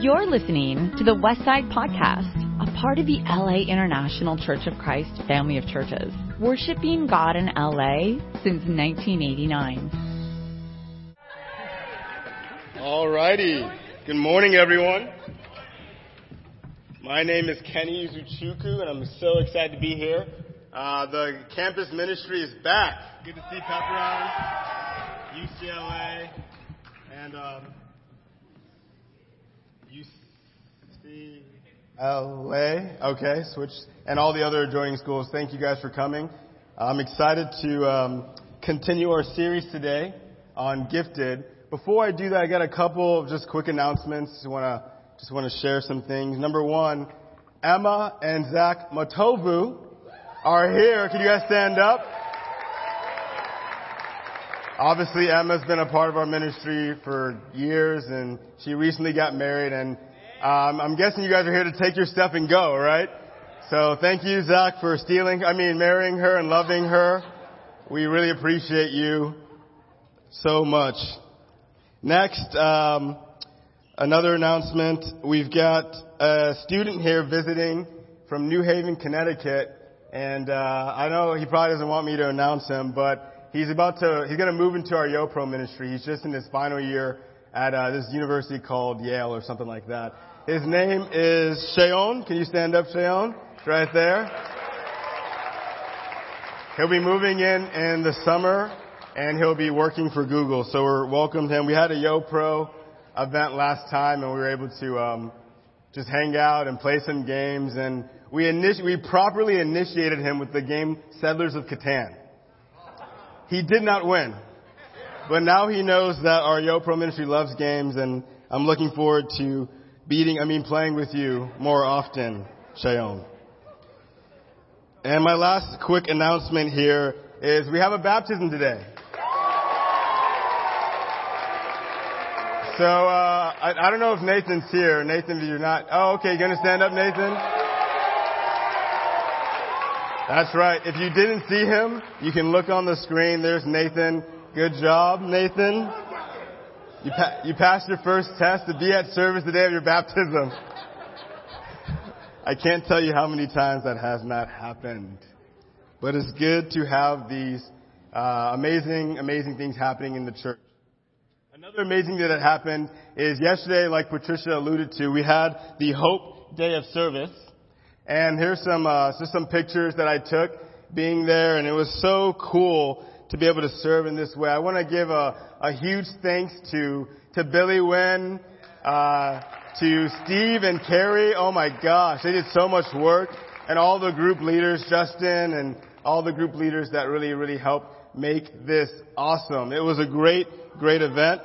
You're listening to the Westside Podcast, a part of the LA International Church of Christ family of churches, worshiping God in LA since 1989. All righty. Good morning, everyone. My name is Kene Izuchukwu, and I'm so excited to be here. Uh, the campus ministry is back. Good to see Pepperdine, UCLA, and um, UCLA. Okay, switch, and all the other adjoining schools. Thank you guys for coming. I'm excited to um, continue our series today on gifted. Before I do that, I got a couple of just quick announcements. Just want to just want to share some things. Number one, Emma and Zach Matovu are here. Can you guys stand up? Obviously, Emma's been a part of our ministry for years, and she recently got married. And um, I'm guessing you guys are here to take your stuff and go, right? So thank you, Zach, for stealing, I mean, marrying her and loving her. We really appreciate you so much. Next, um, another announcement. We've got a student here visiting from New Haven, Connecticut, and uh, I know he probably doesn't want me to announce him, but he's about to, he's going to move into our YoPro ministry. He's just in his final year at uh, this university called Yale or something like that. His name is Sheon. Can you stand up, Sheon? Right there. He'll be moving in in the summer, and he'll be working for Google. So we're welcomed him. We had a YoPro event last time, and we were able to um, just hang out and play some games. And we we properly initiated him with the game Settlers of Catan. He did not win, but now he knows that our YoPro ministry loves games, and I'm looking forward to beating, I mean, playing with you more often, Shayon. And my last quick announcement here is we have a baptism today. So uh, I, I don't know if Nathan's here. Nathan, if you're not, oh, okay, you gonna stand up, Nathan? That's right. If you didn't see him, you can look on the screen. There's Nathan. Good job, Nathan. You, pa- you passed your first test to be at service the day of your baptism. I can't tell you how many times that has not happened. But it's good to have these uh, amazing, amazing things happening in the church. Another amazing thing that happened is yesterday, like Patricia alluded to, we had the Hope Day of Service. And here's some, uh, just some pictures that I took being there, and it was so cool to be able to serve in this way. I want to give a, a huge thanks to, to Billy Wynn, uh, to Steve and Carrie. Oh my gosh, they did so much work. And all the group leaders, Justin and all the group leaders that really, really helped make this awesome. It was a great, great event.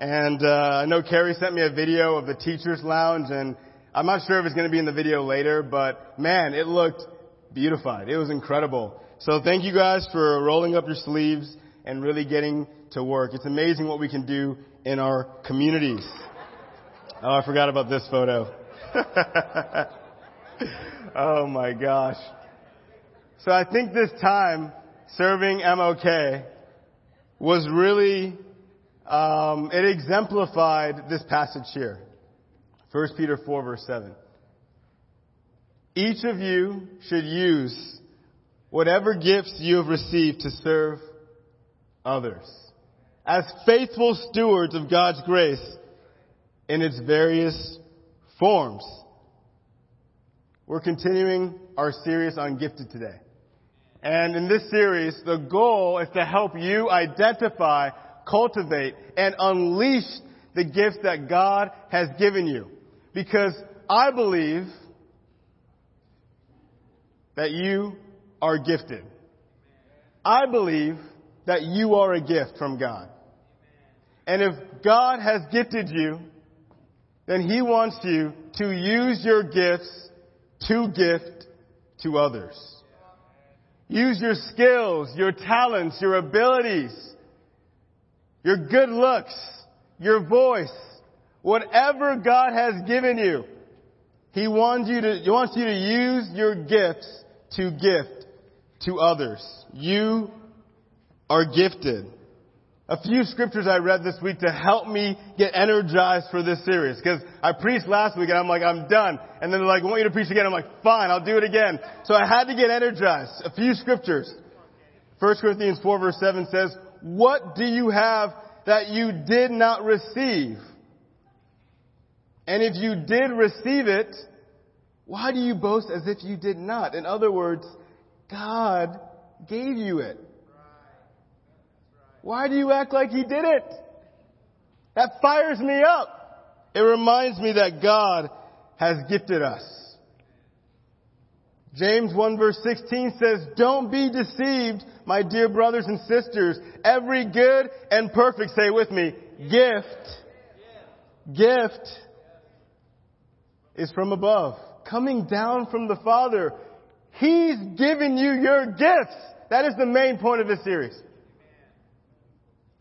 And, uh, I know Carrie sent me a video of the teacher's lounge and I'm not sure if it's going to be in the video later, but man, it looked beautified. It was incredible. So thank you guys for rolling up your sleeves and really getting to work. It's amazing what we can do in our communities. Oh, I forgot about this photo. oh my gosh. So I think this time serving MOK was really, um, it exemplified this passage here. 1 Peter 4 verse 7. Each of you should use whatever gifts you have received to serve others as faithful stewards of God's grace in its various forms. We're continuing our series on gifted today. And in this series, the goal is to help you identify, cultivate, and unleash the gifts that God has given you. Because I believe that you are gifted. I believe that you are a gift from God. And if God has gifted you, then He wants you to use your gifts to gift to others. Use your skills, your talents, your abilities, your good looks, your voice, whatever God has given you. He wants you to, he wants you to use your gifts to gift to others. You are gifted. a few scriptures I read this week to help me get energized for this series. Because I preached last week and I'm like, I'm done. And then they're like, I want you to preach again. I'm like, fine, I'll do it again. So I had to get energized. A few scriptures. 1 Corinthians 4 verse 7 says, what do you have that you did not receive? And if you did receive it, why do you boast as if you did not? In other words, God gave you it. Why do you act like He did it? That fires me up. It reminds me that God has gifted us. James 1 verse 16 says, Don't be deceived, my dear brothers and sisters. Every good and perfect, say with me, gift, gift is from above, coming down from the Father. He's given you your gifts. That is the main point of this series.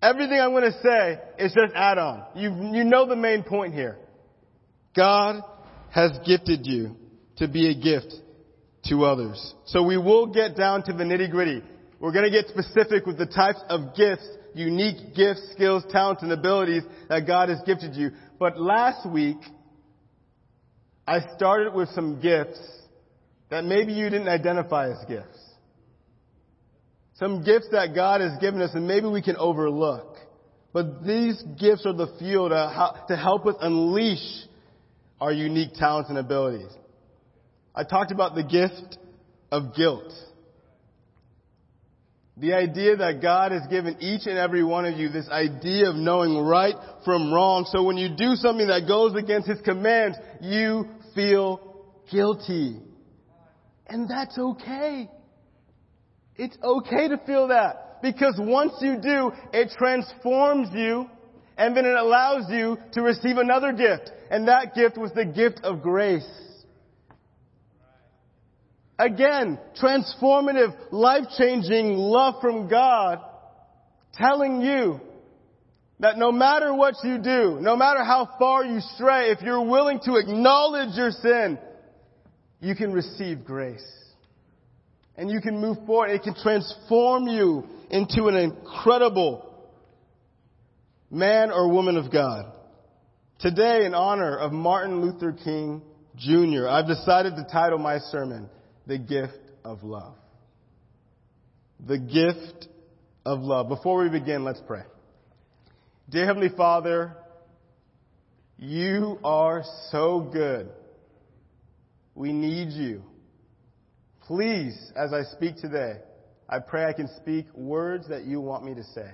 Everything I'm going to say is just add on. You, you know the main point here. God has gifted you to be a gift to others. So we will get down to the nitty gritty. We're going to get specific with the types of gifts, unique gifts, skills, talents, and abilities that God has gifted you. But last week, I started with some gifts that maybe you didn't identify as gifts. Some gifts that God has given us and maybe we can overlook. But these gifts are the fuel to, to help us unleash our unique talents and abilities. I talked about the gift of guilt. The idea that God has given each and every one of you this idea of knowing right from wrong. So when you do something that goes against His commands, you feel guilty. And that's okay. It's okay to feel that. Because once you do, it transforms you and then it allows you to receive another gift. And that gift was the gift of grace. Again, transformative, life-changing love from God telling you that no matter what you do, no matter how far you stray, if you're willing to acknowledge your sin, you can receive grace. And you can move forward. It can transform you into an incredible man or woman of God. Today, in honor of Martin Luther King Jr., I've decided to title my sermon, The Gift of Love. The Gift of Love. Before we begin, let's pray. Dear Heavenly Father, you are so good. We need you. Please, as I speak today, I pray I can speak words that you want me to say.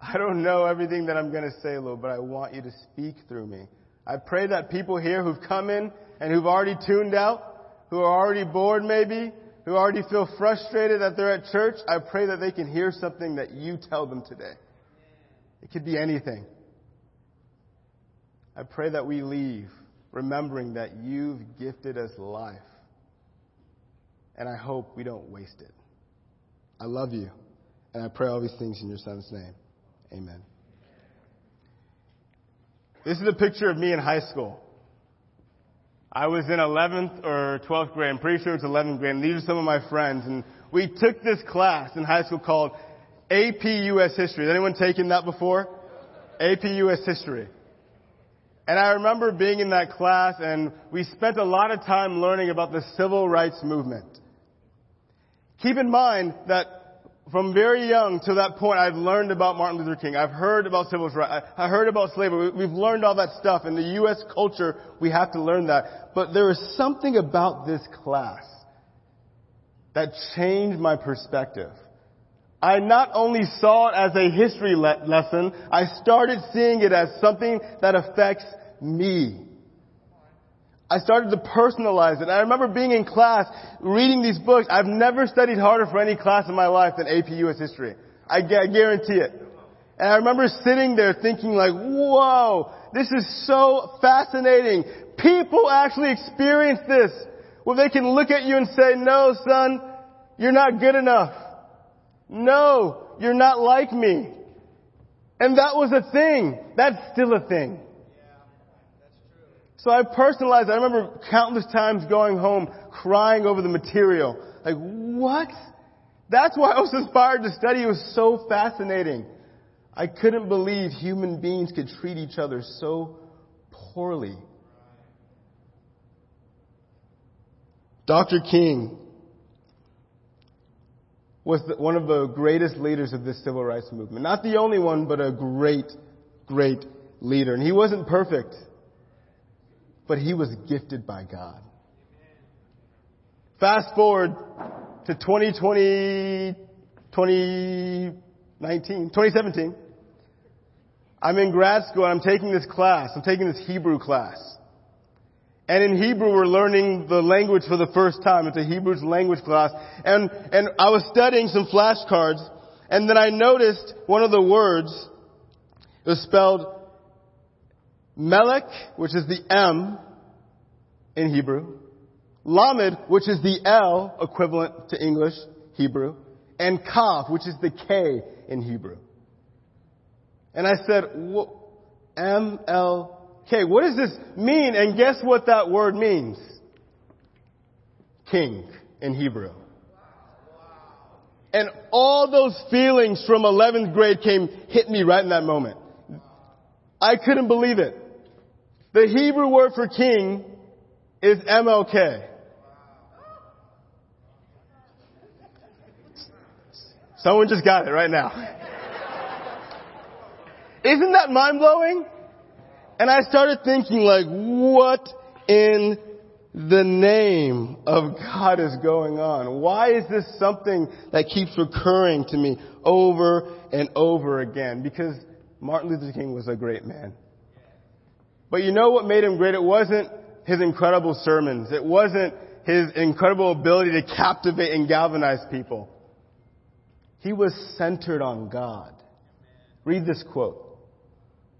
I don't know everything that I'm going to say, Lord, but I want you to speak through me. I pray that people here who've come in and who've already tuned out, who are already bored maybe, who already feel frustrated that they're at church, I pray that they can hear something that you tell them today. It could be anything. I pray that we leave remembering that you've gifted us life. And I hope we don't waste it. I love you. And I pray all these things in your son's name. Amen. This is a picture of me in high school. I was in 11th or 12th grade. I'm pretty sure it's 11th grade. And these are some of my friends. And we took this class in high school called AP US History. Has anyone taken that before? AP US History. And I remember being in that class and we spent a lot of time learning about the civil rights movement. Keep in mind that from very young to that point, I've learned about Martin Luther King. I've heard about civil rights. I heard about slavery. We've learned all that stuff. In the U.S. culture, we have to learn that. But there is something about this class that changed my perspective. I not only saw it as a history le- lesson, I started seeing it as something that affects me. I started to personalize it. I remember being in class, reading these books. I've never studied harder for any class in my life than AP US History. I, I guarantee it. And I remember sitting there thinking like, whoa, this is so fascinating. People actually experience this. Well, they can look at you and say, no, son, you're not good enough. No, you're not like me. And that was a thing. That's still a thing. So I personalized. I remember countless times going home crying over the material. Like, what? That's why I was inspired to study. It was so fascinating. I couldn't believe human beings could treat each other so poorly. Dr. King was one of the greatest leaders of this civil rights movement. Not the only one, but a great, great leader. And he wasn't perfect, but he was gifted by God. Fast forward to 2020, 2019, 2017. I'm in grad school and I'm taking this class. I'm taking this Hebrew class. And in Hebrew, we're learning the language for the first time. It's a Hebrew language class. And, and I was studying some flashcards, and then I noticed one of the words was spelled Melech, which is the M in Hebrew, Lamed, which is the L equivalent to English, Hebrew, and Kaf, which is the K in Hebrew. And I said, M L K. What does this mean? And guess what that word means? King in Hebrew. And all those feelings from 11th grade came, hit me right in that moment. I couldn't believe it. The Hebrew word for king is MLK. Someone just got it right now. Isn't that mind blowing? And I started thinking like, what in the name of God is going on? Why is this something that keeps recurring to me over and over again? Because Martin Luther King was a great man. But you know what made him great? It wasn't his incredible sermons. It wasn't his incredible ability to captivate and galvanize people. He was centered on God. Read this quote.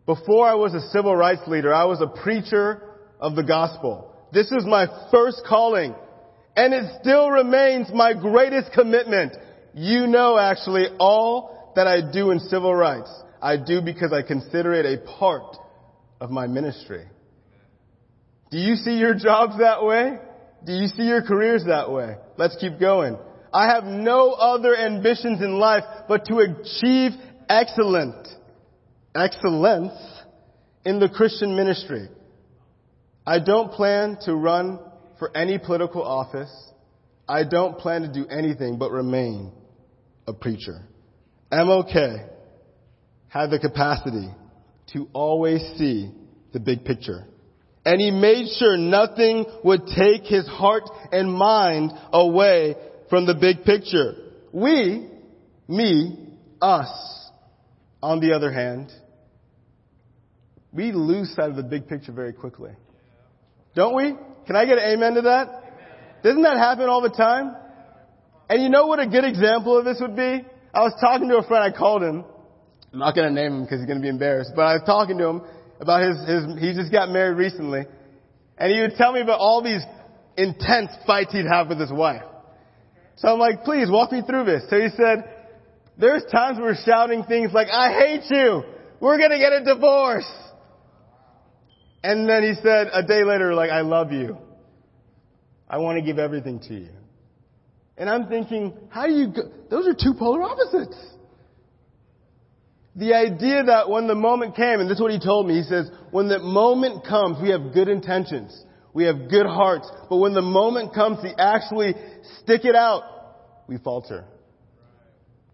Before I was a civil rights leader, I was a preacher of the gospel. This is my first calling. And it still remains my greatest commitment. You know actually all that I do in civil rights. I do because I consider it a part of my ministry. Do you see your jobs that way? Do you see your careers that way? Let's keep going. I have no other ambitions in life but to achieve excellent, excellence in the Christian ministry. I don't plan to run for any political office. I don't plan to do anything but remain a preacher. MLK had the capacity to always see the big picture. And he made sure nothing would take his heart and mind away from the big picture. We, me, us, on the other hand, we lose sight of the big picture very quickly. Don't we? Can I get an amen to that? Doesn't that happen all the time? And you know what a good example of this would be? I was talking to a friend, I called him. I'm not gonna name him because he's gonna be embarrassed, but I was talking to him about his, his, he just got married recently. And he would tell me about all these intense fights he'd have with his wife. So I'm like, please walk me through this. So he said, there's times we're shouting things like, I hate you. We're going to get a divorce. And then he said a day later, like, I love you. I want to give everything to you. And I'm thinking, how do you go? Those are two polar opposites. The idea that when the moment came, and this is what he told me, he says, when the moment comes, we have good intentions. We have good hearts. But when the moment comes to actually stick it out, we falter.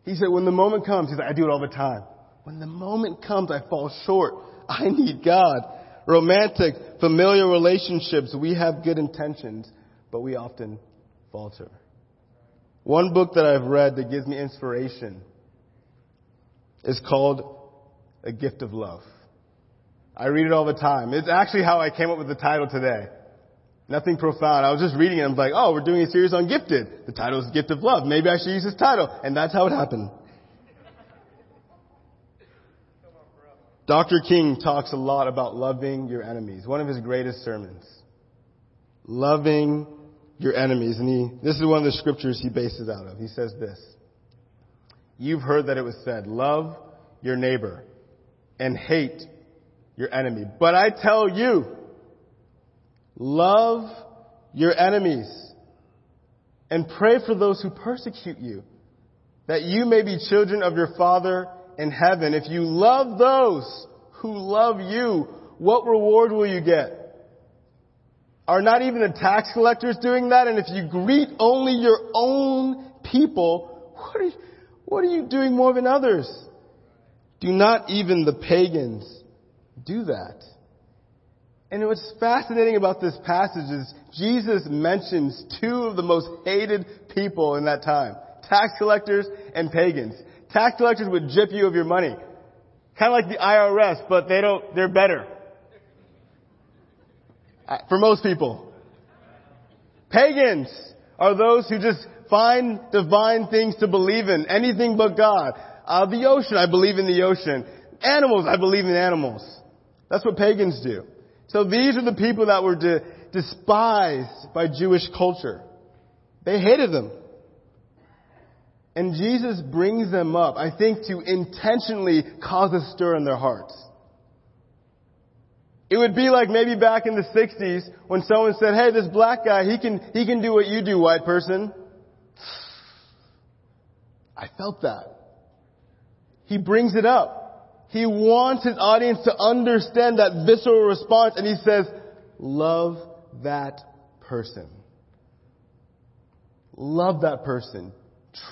He said, when the moment comes, he's like, I do it all the time. When the moment comes, I fall short. I need God. Romantic, familiar relationships, we have good intentions, but we often falter. One book that I've read that gives me inspiration is called A Gift of Love. I read it all the time. It's actually how I came up with the title today. Nothing profound. I was just reading it. I'm like, oh, we're doing a series on gifted. The title is Gift of Love. Maybe I should use this title. And that's how it happened. Dr. King talks a lot about loving your enemies. One of his greatest sermons. Loving your enemies. And he, this is one of the scriptures he bases out of. He says this. You've heard that it was said, love your neighbor and hate your enemy. But I tell you, Love your enemies and pray for those who persecute you, that you may be children of your Father in heaven, if you love those who love you, what reward will you get? Are not even the tax collectors doing that? And if you greet only your own people, what are you, what are you doing more than others? Do not even the pagans do that? And what's fascinating about this passage is Jesus mentions two of the most hated people in that time. Tax collectors and pagans. Tax collectors would jip you of your money. Kind of like the IRS, but they don't, they're better. Uh, for most people. Pagans are those who just find divine things to believe in. Anything but God. Uh, the ocean, I believe in the ocean. Animals, I believe in animals. That's what pagans do. So these are the people that were de- despised by Jewish culture. They hated them. And Jesus brings them up, I think, to intentionally cause a stir in their hearts. It would be like maybe back in the 60s when someone said, hey, this black guy, he can, he can do what you do, white person. I felt that. He brings it up. He wants his audience to understand that visceral response and he says, love that person. Love that person.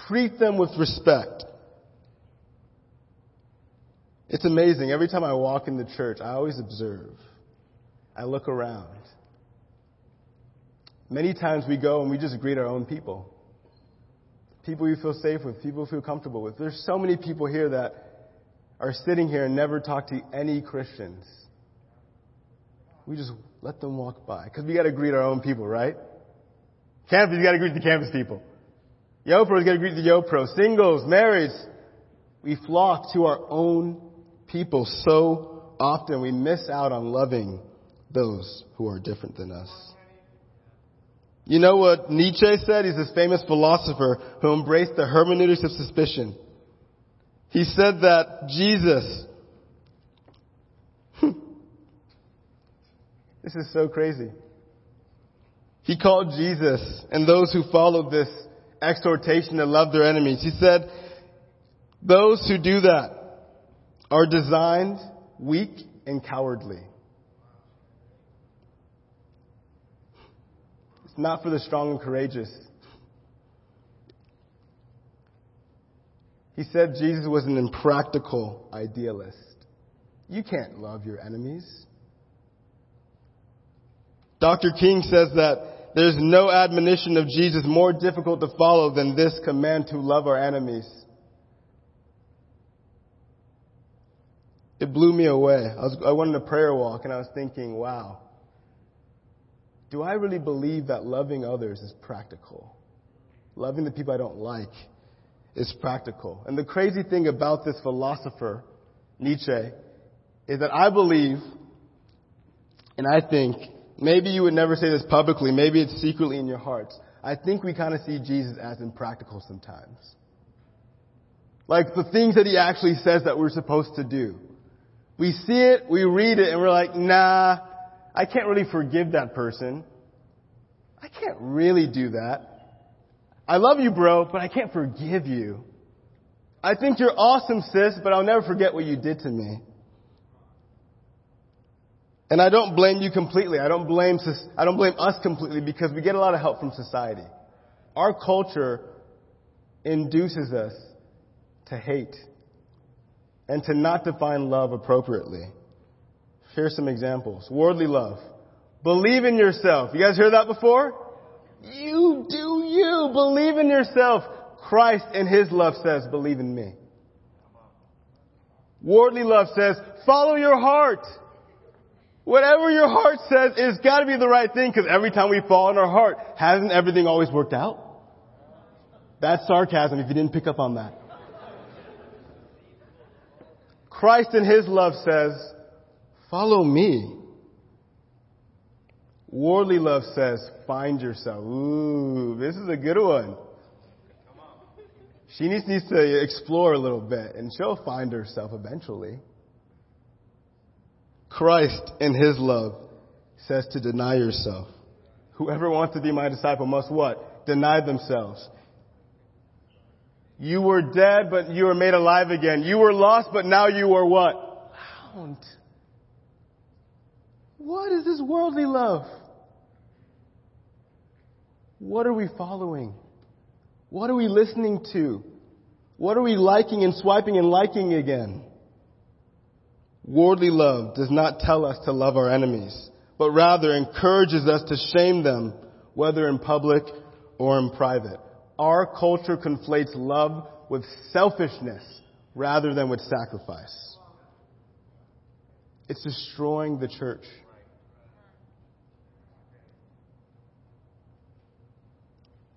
Treat them with respect. It's amazing. Every time I walk in the church, I always observe. I look around. Many times we go and we just greet our own people. People we feel safe with, people we feel comfortable with. There's so many people here that are sitting here and never talk to any Christians. We just let them walk by. Because we gotta greet our own people, right? Campus, you gotta greet the campus people. YoPros gotta greet the YoPro. Singles, marrieds. We flock to our own people so often we miss out on loving those who are different than us. You know what Nietzsche said? He's this famous philosopher who embraced the hermeneutics of suspicion. He said that Jesus, this is so crazy. He called Jesus and those who followed this exhortation to love their enemies. He said, those who do that are designed weak and cowardly. It's not for the strong and courageous. He said Jesus was an impractical idealist. You can't love your enemies. Dr. King says that there's no admonition of Jesus more difficult to follow than this command to love our enemies. It blew me away. I, was, I went on a prayer walk and I was thinking, wow, do I really believe that loving others is practical? Loving the people I don't like is practical. And the crazy thing about this philosopher, Nietzsche, is that I believe, and I think, maybe you would never say this publicly, maybe it's secretly in your hearts, I think we kind of see Jesus as impractical sometimes. Like the things that he actually says that we're supposed to do. We see it, we read it, and we're like, nah, I can't really forgive that person. I can't really do that. I love you, bro, but I can't forgive you. I think you're awesome, sis, but I'll never forget what you did to me. And I don't blame you completely. I don't blame, I don't blame us completely because we get a lot of help from society. Our culture induces us to hate and to not define love appropriately. Here's some examples. Worldly love. Believe in yourself. You guys heard that before? You do you. Believe in yourself. Christ in His love says, believe in me. Worldly love says, follow your heart. Whatever your heart says, it's gotta be the right thing because every time we fall in our heart, hasn't everything always worked out? That's sarcasm if you didn't pick up on that. Christ in His love says, follow me. Worldly love says, find yourself. Ooh, this is a good one. She needs, needs to explore a little bit and she'll find herself eventually. Christ in his love says to deny yourself. Whoever wants to be my disciple must what? Deny themselves. You were dead, but you were made alive again. You were lost, but now you are what? Found. What is this worldly love? What are we following? What are we listening to? What are we liking and swiping and liking again? Worldly love does not tell us to love our enemies, but rather encourages us to shame them, whether in public or in private. Our culture conflates love with selfishness rather than with sacrifice. It's destroying the church.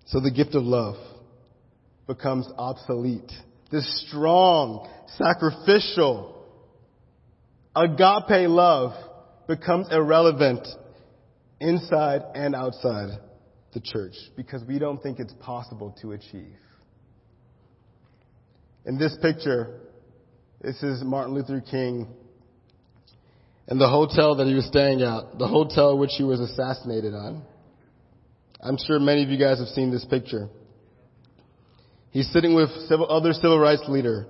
So the gift of love becomes obsolete. This strong, sacrificial, agape love becomes irrelevant inside and outside the church because we don't think it's possible to achieve. In this picture, this is Martin Luther King and the hotel that he was staying at, the hotel which he was assassinated on. I'm sure many of you guys have seen this picture. He's sitting with civil, other civil rights leader,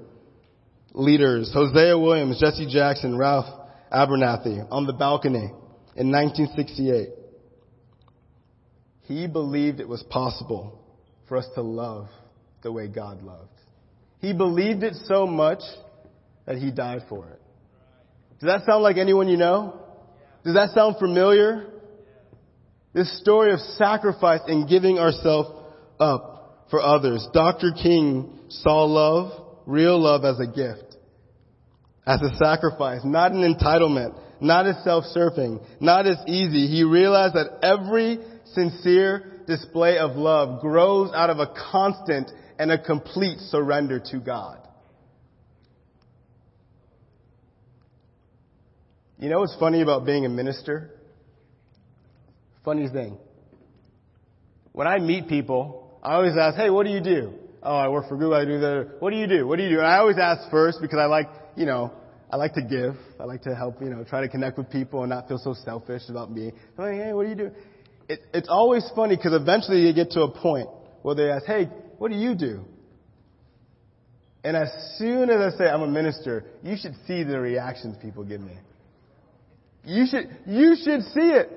leaders, Hosea Williams, Jesse Jackson, Ralph Abernathy, on the balcony in 1968. He believed it was possible for us to love the way God loved. He believed it so much that he died for it. Does that sound like anyone you know? Does that sound familiar? This story of sacrifice and giving ourselves up for others. Dr. King saw love, real love as a gift, as a sacrifice, not an entitlement, not as self-serving, not as easy. He realized that every sincere display of love grows out of a constant and a complete surrender to God. You know what's funny about being a minister? Funny thing. When I meet people, I always ask, hey, what do you do? Oh, I work for Google, I do that. What do you do? What do you do? And I always ask first because I like, you know, I like to give. I like to help, you know, try to connect with people and not feel so selfish about me. I'm like, hey, what do you do? It, it's always funny because eventually you get to a point where they ask, hey, what do you do? And as soon as I say I'm a minister, you should see the reactions people give me. You should, you should see it.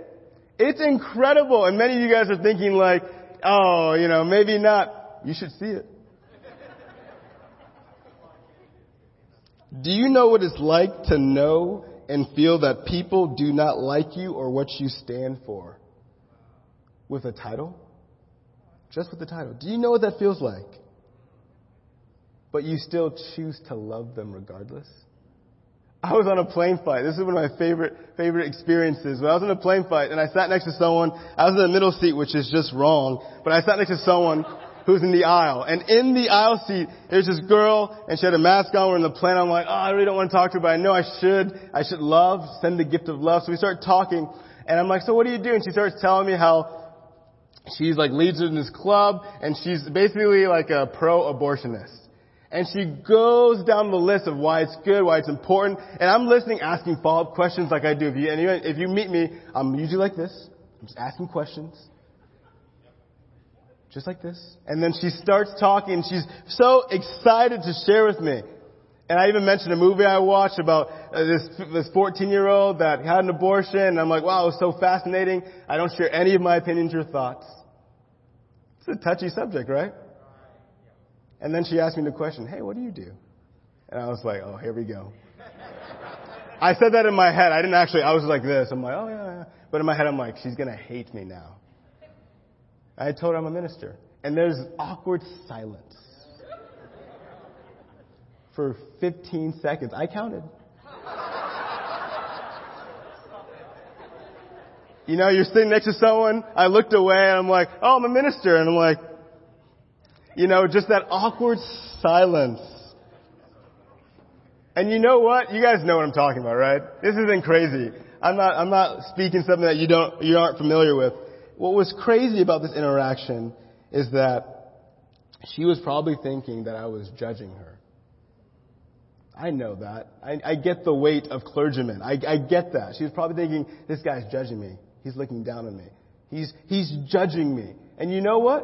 It's incredible. And many of you guys are thinking like, oh, you know, maybe not. You should see it. Do you know what it's like to know and feel that people do not like you or what you stand for? With a title? Just with the title. Do you know what that feels like? But you still choose to love them regardless? I was on a plane flight. This is one of my favorite, favorite experiences. When I was on a plane flight and I sat next to someone, I was in the middle seat, which is just wrong, but I sat next to someone who's in the aisle. And in the aisle seat, there's this girl and she had a mask on. We're in the plane. I'm like, oh, I really don't want to talk to her, but I know I should. I should love, send the gift of love. So we start talking and I'm like, so what do you do? And she starts telling me how she's like leads in this club and she's basically like a pro-abortionist. And she goes down the list of why it's good, why it's important. And I'm listening, asking follow-up questions like I do. If you, if you meet me, I'm usually like this. I'm just asking questions. Just like this. And then she starts talking she's so excited to share with me. And I even mentioned a movie I watched about uh, this, this 14 year old that had an abortion. And I'm like, wow, it was so fascinating. I don't share any of my opinions or thoughts. It's a touchy subject, right? And then she asked me the question, hey, what do you do? And I was like, oh, here we go. I said that in my head. I didn't actually, I was like this. I'm like, oh yeah, yeah. But in my head, I'm like, she's gonna hate me now. I told her I'm a minister. And there's awkward silence. For 15 seconds. I counted. You know, you're sitting next to someone. I looked away and I'm like, oh, I'm a minister. And I'm like, you know, just that awkward silence. And you know what? You guys know what I'm talking about, right? This isn't crazy. I'm not, I'm not speaking something that you don't, you aren't familiar with. What was crazy about this interaction is that she was probably thinking that I was judging her. I know that. I, I get the weight of clergymen. I, I get that. She was probably thinking, this guy's judging me. He's looking down on me. He's, he's judging me. And you know what?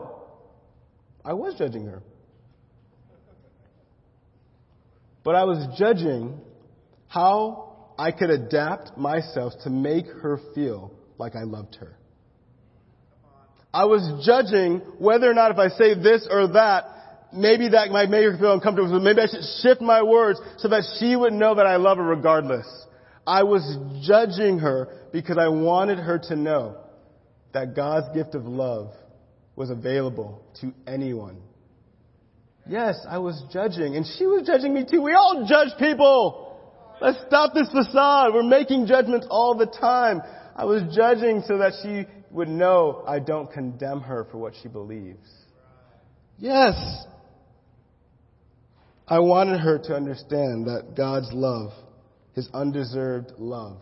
I was judging her. but I was judging how I could adapt myself to make her feel like I loved her. I was judging whether or not if I say this or that, maybe that might make her feel uncomfortable. So maybe I should shift my words so that she would know that I love her regardless. I was judging her because I wanted her to know that God's gift of love was available to anyone. Yes, I was judging, and she was judging me too. We all judge people. Let's stop this facade. We're making judgments all the time. I was judging so that she would know I don't condemn her for what she believes. Yes. I wanted her to understand that God's love, His undeserved love,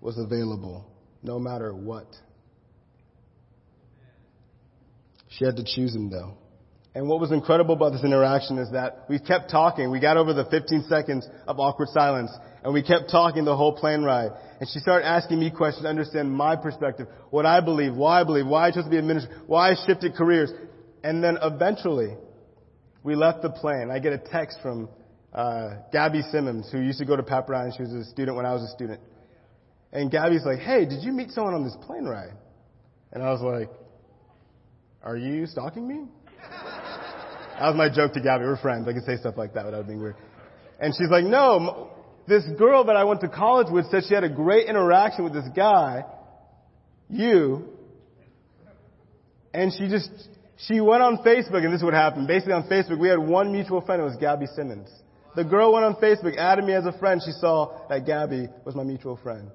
was available no matter what. She had to choose Him though. And what was incredible about this interaction is that we kept talking. We got over the 15 seconds of awkward silence and we kept talking the whole plane ride. And she started asking me questions to understand my perspective, what I believe, why I believe, why I chose to be a minister, why I shifted careers. And then eventually, we left the plane. I get a text from uh, Gabby Simmons, who used to go to Pepperdine. She was a student when I was a student. And Gabby's like, hey, did you meet someone on this plane ride? And I was like, are you stalking me? That was my joke to Gabby. We're friends. I can say stuff like that without being weird. And she's like, no, this girl that I went to college with said she had a great interaction with this guy, you, and she just, she went on Facebook, and this is what happened. Basically on Facebook, we had one mutual friend, it was Gabby Simmons. The girl went on Facebook, added me as a friend. She saw that Gabby was my mutual friend.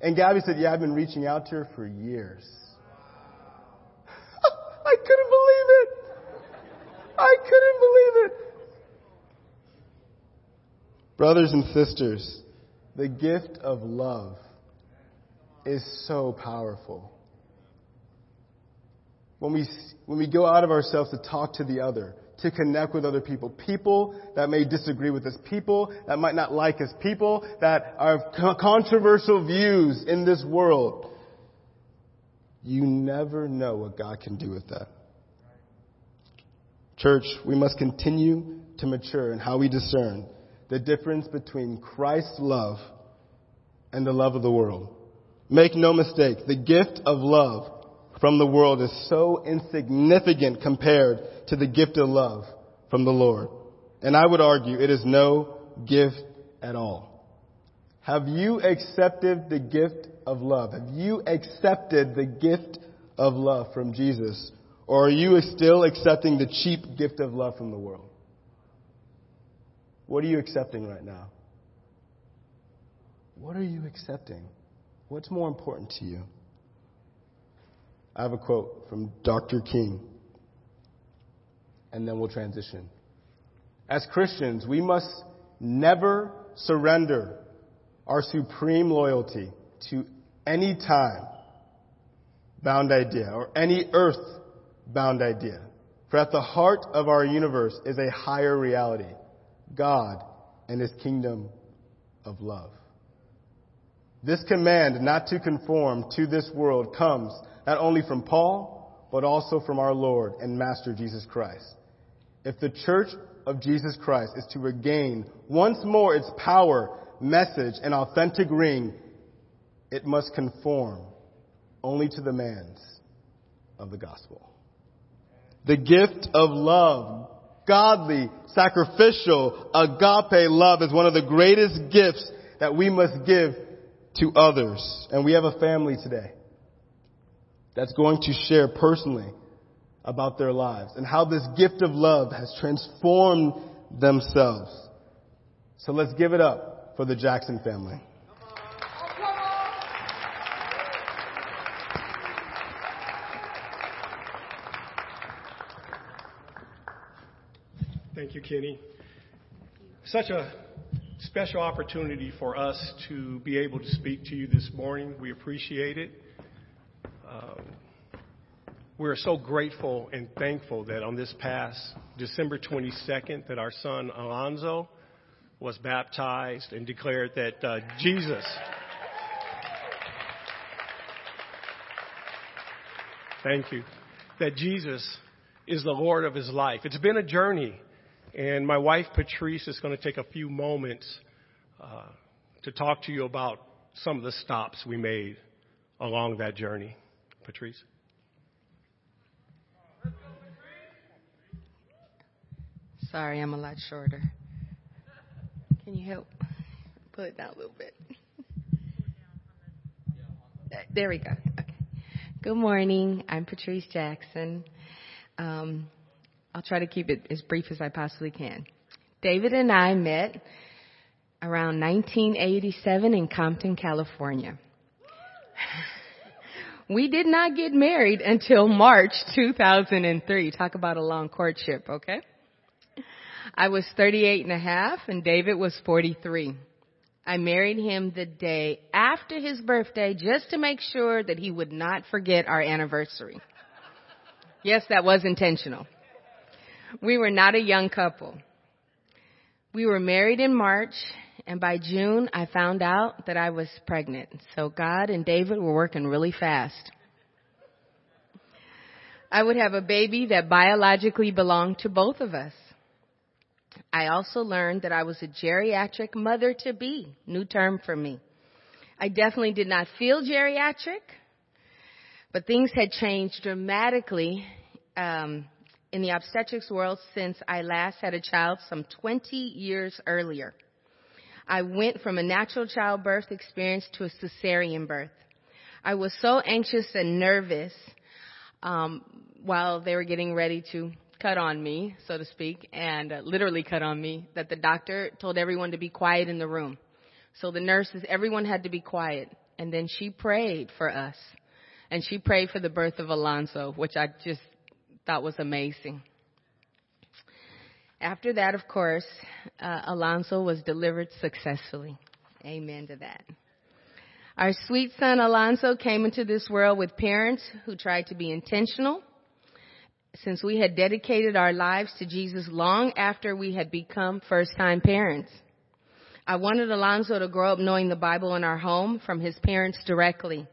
And Gabby said, yeah, I've been reaching out to her for years. I couldn't believe it. I couldn't believe it. Brothers and sisters, the gift of love is so powerful. When we, when we go out of ourselves to talk to the other, to connect with other people, people that may disagree with us, people that might not like us, people that have controversial views in this world, you never know what God can do with that. Church, we must continue to mature in how we discern the difference between Christ's love and the love of the world. Make no mistake, the gift of love from the world is so insignificant compared to the gift of love from the Lord. And I would argue it is no gift at all. Have you accepted the gift of love? Have you accepted the gift of love from Jesus? Or are you still accepting the cheap gift of love from the world? What are you accepting right now? What are you accepting? What's more important to you? I have a quote from Dr. King, and then we'll transition. As Christians, we must never surrender our supreme loyalty to any time bound idea or any earth bound idea. For at the heart of our universe is a higher reality God and his kingdom of love. This command not to conform to this world comes not only from Paul, but also from our Lord and Master Jesus Christ. If the church of Jesus Christ is to regain once more its power, message, and authentic ring, it must conform only to the demands of the gospel. The gift of love godly, sacrificial, agape love is one of the greatest gifts that we must give to others. And we have a family today that's going to share personally about their lives and how this gift of love has transformed themselves. So let's give it up for the Jackson family. Thank you, Kene. Such a special opportunity for us to be able to speak to you this morning. We appreciate it. Um, we're so grateful and thankful that on this past December 22nd that our son Alonzo was baptized and declared that uh, Jesus Thank you. That Jesus is the Lord of his life. It's been a journey And my wife, Patrice, is going to take a few moments uh, to talk to you about some of the stops we made along that journey. Patrice? Sorry, I'm a lot shorter. Can you help pull it down a little bit? There we go. Okay. Good morning. I'm Patrice Jackson. Um, I'll try to keep it as brief as I possibly can. David and I met around 1987 in Compton, California. We did not get married until March 2003. Talk about a long courtship, okay? I was 38 and a half and David was 43. I married him the day after his birthday just to make sure that he would not forget our anniversary. Yes, that was intentional. We were not a young couple. We were married in March and by June I found out that I was pregnant. So God and David were working really fast. I would have a baby that biologically belonged to both of us. I also learned that I was a geriatric mother to be. New term for me. I definitely did not feel geriatric, but things had changed dramatically um, in the obstetrics world since I last had a child some 20 years earlier. I went from a natural childbirth experience to a cesarean birth. I was so anxious and nervous um, while they were getting ready to cut on me, so to speak, and uh, literally cut on me, that the doctor told everyone to be quiet in the room. So the nurses, everyone had to be quiet. And then she prayed for us. And she prayed for the birth of Alonzo, which I just thought was amazing. After that, of course, uh, Alonzo was delivered successfully. Amen to that. Our sweet son Alonzo came into this world with parents who tried to be intentional since we had dedicated our lives to Jesus long after we had become first time parents. I wanted Alonzo to grow up knowing the Bible in our home from his parents directly.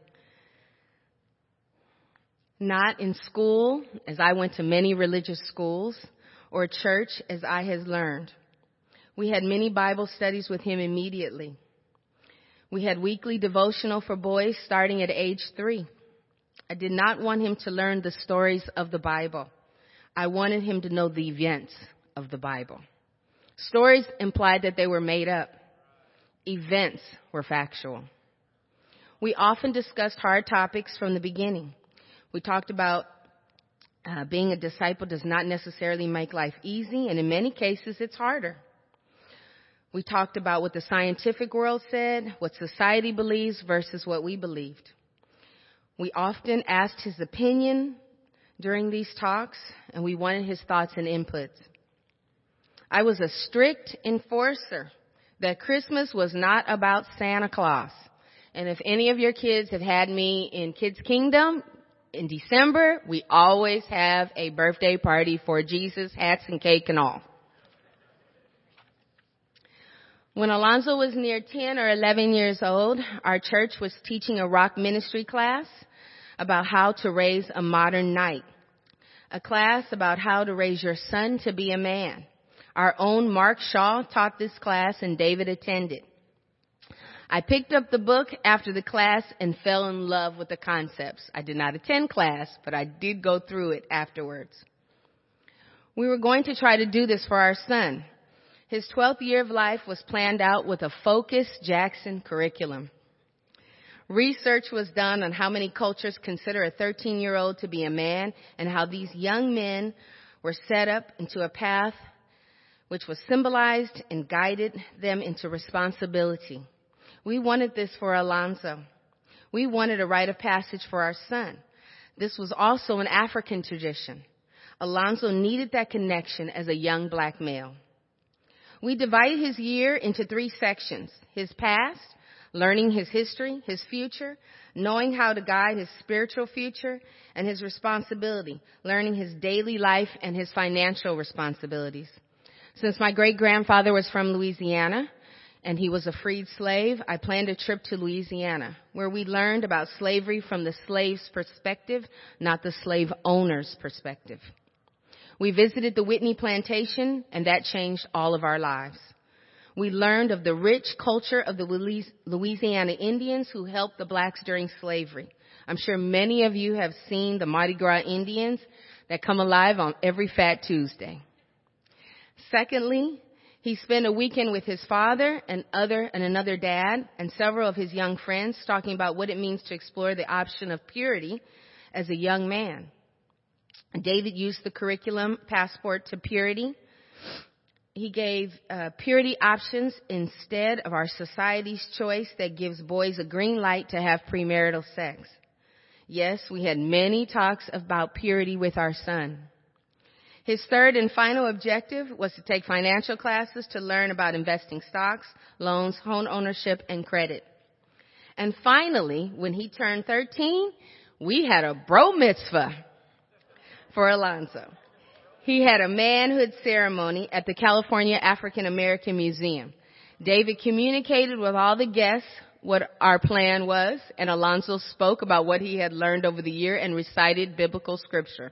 Not in school, as I went to many religious schools, or church, as I had learned. We had many Bible studies with him immediately. We had weekly devotional for boys starting at age three. I did not want him to learn the stories of the Bible. I wanted him to know the events of the Bible. Stories implied that they were made up. Events were factual. We often discussed hard topics from the beginning. We talked about uh, being a disciple does not necessarily make life easy, and in many cases, it's harder. We talked about what the scientific world said, what society believes versus what we believed. We often asked his opinion during these talks, and we wanted his thoughts and inputs. I was a strict enforcer that Christmas was not about Santa Claus. And if any of your kids have had me in Kids Kingdom, in December, we always have a birthday party for Jesus, hats and cake and all. When Alonzo was near 10 or 11 years old, our church was teaching a rock ministry class about how to raise a modern knight. A class about how to raise your son to be a man. Our own Mark Shaw taught this class and David attended. I picked up the book after the class and fell in love with the concepts. I did not attend class, but I did go through it afterwards. We were going to try to do this for our son. His 12th year of life was planned out with a focused Jackson curriculum. Research was done on how many cultures consider a 13 year old to be a man and how these young men were set up into a path which was symbolized and guided them into responsibility. We wanted this for Alonzo. We wanted a rite of passage for our son. This was also an African tradition. Alonzo needed that connection as a young black male. We divided his year into three sections. His past, learning his history, his future, knowing how to guide his spiritual future, and his responsibility, learning his daily life and his financial responsibilities. Since my great grandfather was from Louisiana, and he was a freed slave, I planned a trip to Louisiana where we learned about slavery from the slave's perspective, not the slave owner's perspective. We visited the Whitney plantation and that changed all of our lives. We learned of the rich culture of the Louisiana Indians who helped the blacks during slavery. I'm sure many of you have seen the Mardi Gras Indians that come alive on every Fat Tuesday. Secondly, he spent a weekend with his father and other and another dad and several of his young friends talking about what it means to explore the option of purity as a young man. David used the curriculum passport to purity. He gave uh, purity options instead of our society's choice that gives boys a green light to have premarital sex. Yes, we had many talks about purity with our son. His third and final objective was to take financial classes to learn about investing stocks, loans, home ownership, and credit. And finally, when he turned 13, we had a bro mitzvah for Alonzo. He had a manhood ceremony at the California African American Museum. David communicated with all the guests what our plan was, and Alonzo spoke about what he had learned over the year and recited biblical scripture.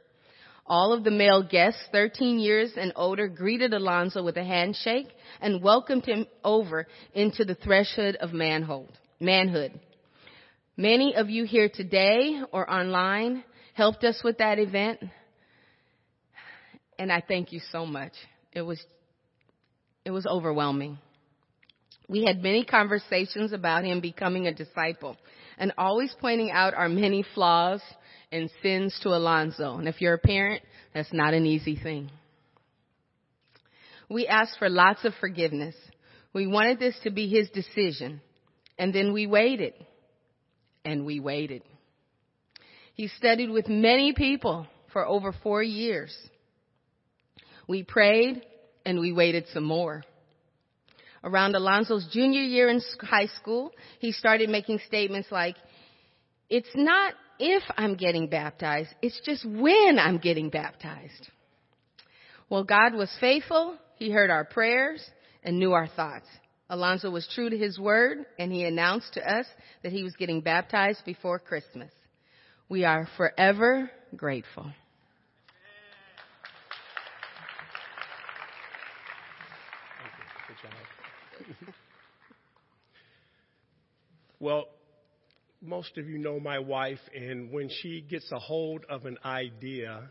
All of the male guests, 13 years and older, greeted Alonzo with a handshake and welcomed him over into the threshold of manhood. manhood. Many of you here today or online helped us with that event. And I thank you so much. It was, it was overwhelming. We had many conversations about him becoming a disciple and always pointing out our many flaws and sends to Alonzo. And if you're a parent, that's not an easy thing. We asked for lots of forgiveness. We wanted this to be his decision. And then we waited. And we waited. He studied with many people for over four years. We prayed and we waited some more. Around Alonzo's junior year in high school, he started making statements like, it's not if I'm getting baptized. It's just when I'm getting baptized. Well, God was faithful. He heard our prayers and knew our thoughts. Alonzo was true to his word and he announced to us that he was getting baptized before Christmas. We are forever grateful. well, most of you know my wife, and when she gets a hold of an idea,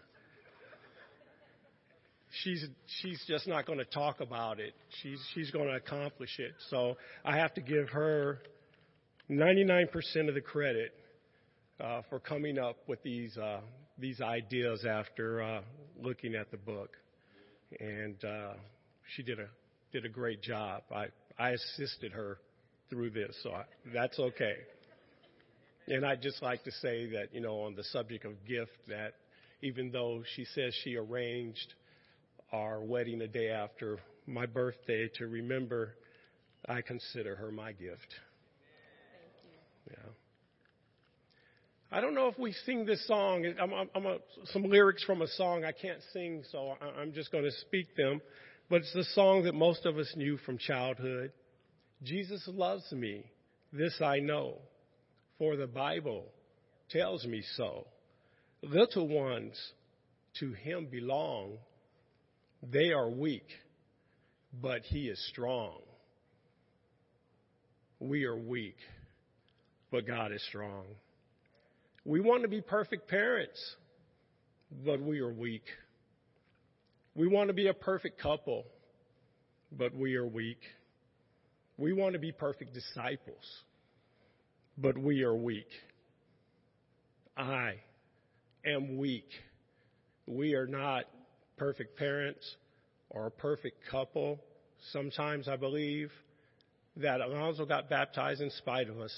she's she's just not going to talk about it. She's she's going to accomplish it. So I have to give her 99% of the credit uh, for coming up with these uh, these ideas after uh, looking at the book, and uh, she did a did a great job. I I assisted her through this, so I, that's okay. And I'd just like to say that, you know, on the subject of gift, that even though she says she arranged our wedding a day after my birthday to remember, I consider her my gift. Yeah. I don't know if we sing this song. I'm, I'm, I'm a, some lyrics from a song I can't sing, so I'm just going to speak them. But it's the song that most of us knew from childhood. Jesus loves me. This I know for the Bible tells me so. Little ones to him belong. They are weak, but he is strong. We are weak, but God is strong. We want to be perfect parents, but we are weak. We want to be a perfect couple, but we are weak. We want to be perfect disciples but we are weak. I am weak. We are not perfect parents or a perfect couple. Sometimes I believe that Alonzo got baptized in spite of us.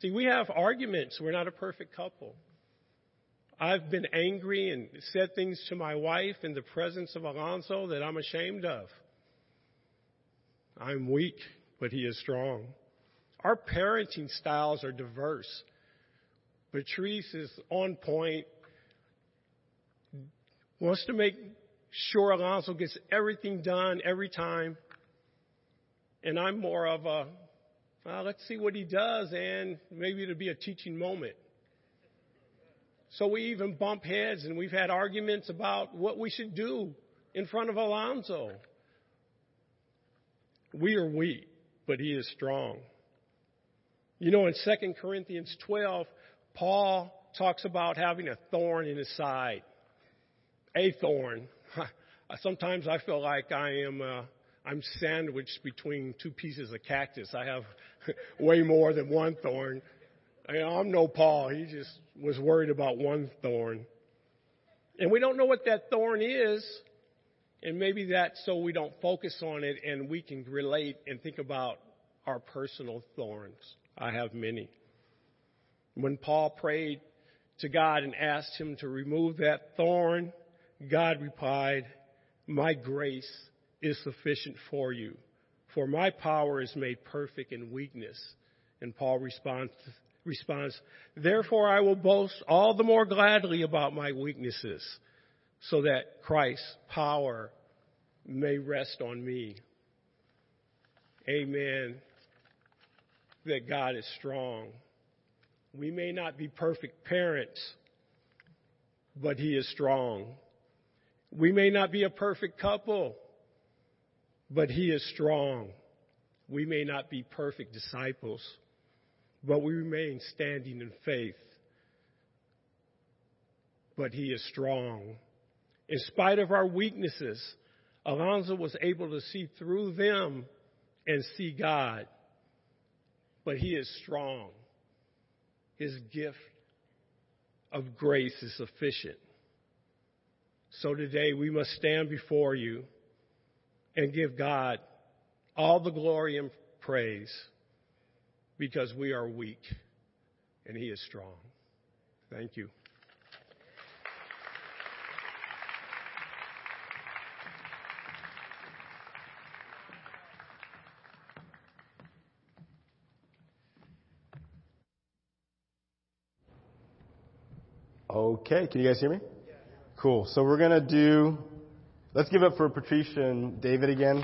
See, we have arguments. We're not a perfect couple. I've been angry and said things to my wife in the presence of Alonzo that I'm ashamed of. I'm weak, but he is strong. Our parenting styles are diverse. Patrice is on point, wants to make sure Alonzo gets everything done every time. And I'm more of a, well, let's see what he does, and maybe it'll be a teaching moment. So we even bump heads and we've had arguments about what we should do in front of Alonzo. We are weak, but he is strong. You know, in 2 Corinthians 12, Paul talks about having a thorn in his side. A thorn. Sometimes I feel like I am, uh, I'm sandwiched between two pieces of cactus. I have way more than one thorn. I I'm no Paul. He just was worried about one thorn. And we don't know what that thorn is. And maybe that's so we don't focus on it and we can relate and think about our personal thorns. I have many. When Paul prayed to God and asked him to remove that thorn, God replied, My grace is sufficient for you, for my power is made perfect in weakness. And Paul responds, responds, Therefore I will boast all the more gladly about my weaknesses, so that Christ's power may rest on me. Amen. That God is strong. We may not be perfect parents, but He is strong. We may not be a perfect couple, but He is strong. We may not be perfect disciples, but we remain standing in faith. But He is strong. In spite of our weaknesses, Alonzo was able to see through them and see God. But He is strong. His gift of grace is sufficient. So today we must stand before you and give God all the glory and praise because we are weak and He is strong. Thank you. Okay, can you guys hear me? Cool. So we're going to do, let's give up for Patricia and David again.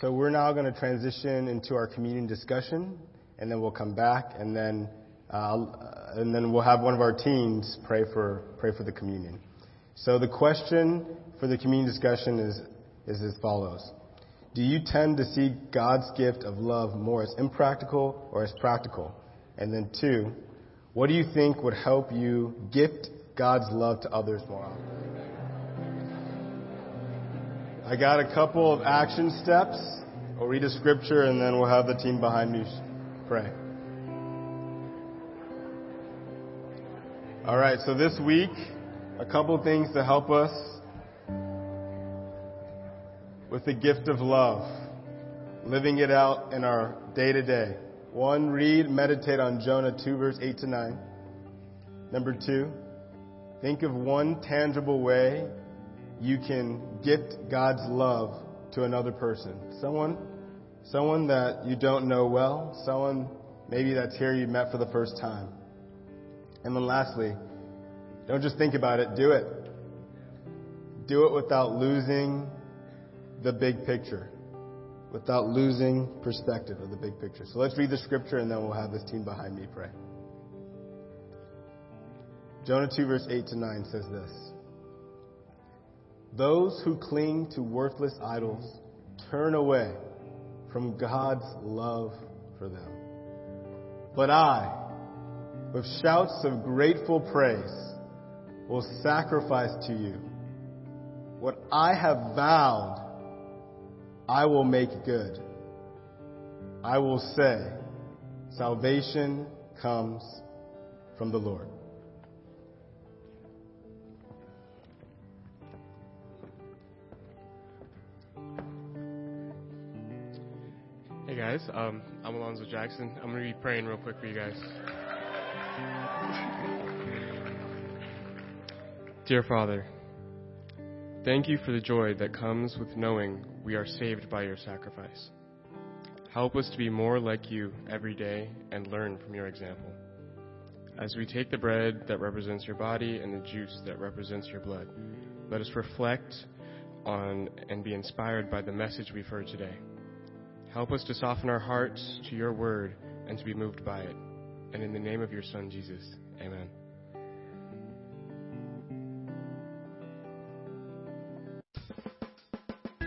So we're now going to transition into our communion discussion, and then we'll come back, and then uh, and then we'll have one of our teams pray for pray for the communion. So the question for the communion discussion is is as follows: Do you tend to see God's gift of love more as impractical or as practical? And then two, what do you think would help you gift God's love to others more often? I got a couple of action steps. I'll read a scripture and then we'll have the team behind me pray. All right, so this week, a couple things to help us with the gift of love, living it out in our day to day. One, read, meditate on Jonah 2, verse 8 to 9. Number two, think of one tangible way you can gift God's love to another person. Someone, someone that you don't know well, someone maybe that's here you met for the first time. And then lastly, don't just think about it, do it. Do it without losing the big picture, without losing perspective of the big picture. So let's read the scripture and then we'll have this team behind me pray. Jonah 2 verse 8 to 9 says this. Those who cling to worthless idols turn away from God's love for them. But I, with shouts of grateful praise, will sacrifice to you. What I have vowed, I will make good. I will say, salvation comes from the Lord. Hey guys, um, I'm Alonzo Jackson. I'm going to be praying real quick for you guys. Dear Father, thank you for the joy that comes with knowing we are saved by your sacrifice. Help us to be more like you every day and learn from your example. As we take the bread that represents your body and the juice that represents your blood, let us reflect on and be inspired by the message we've heard today. Help us to soften our hearts to your word and to be moved by it. And in the name of your Son, Jesus, amen.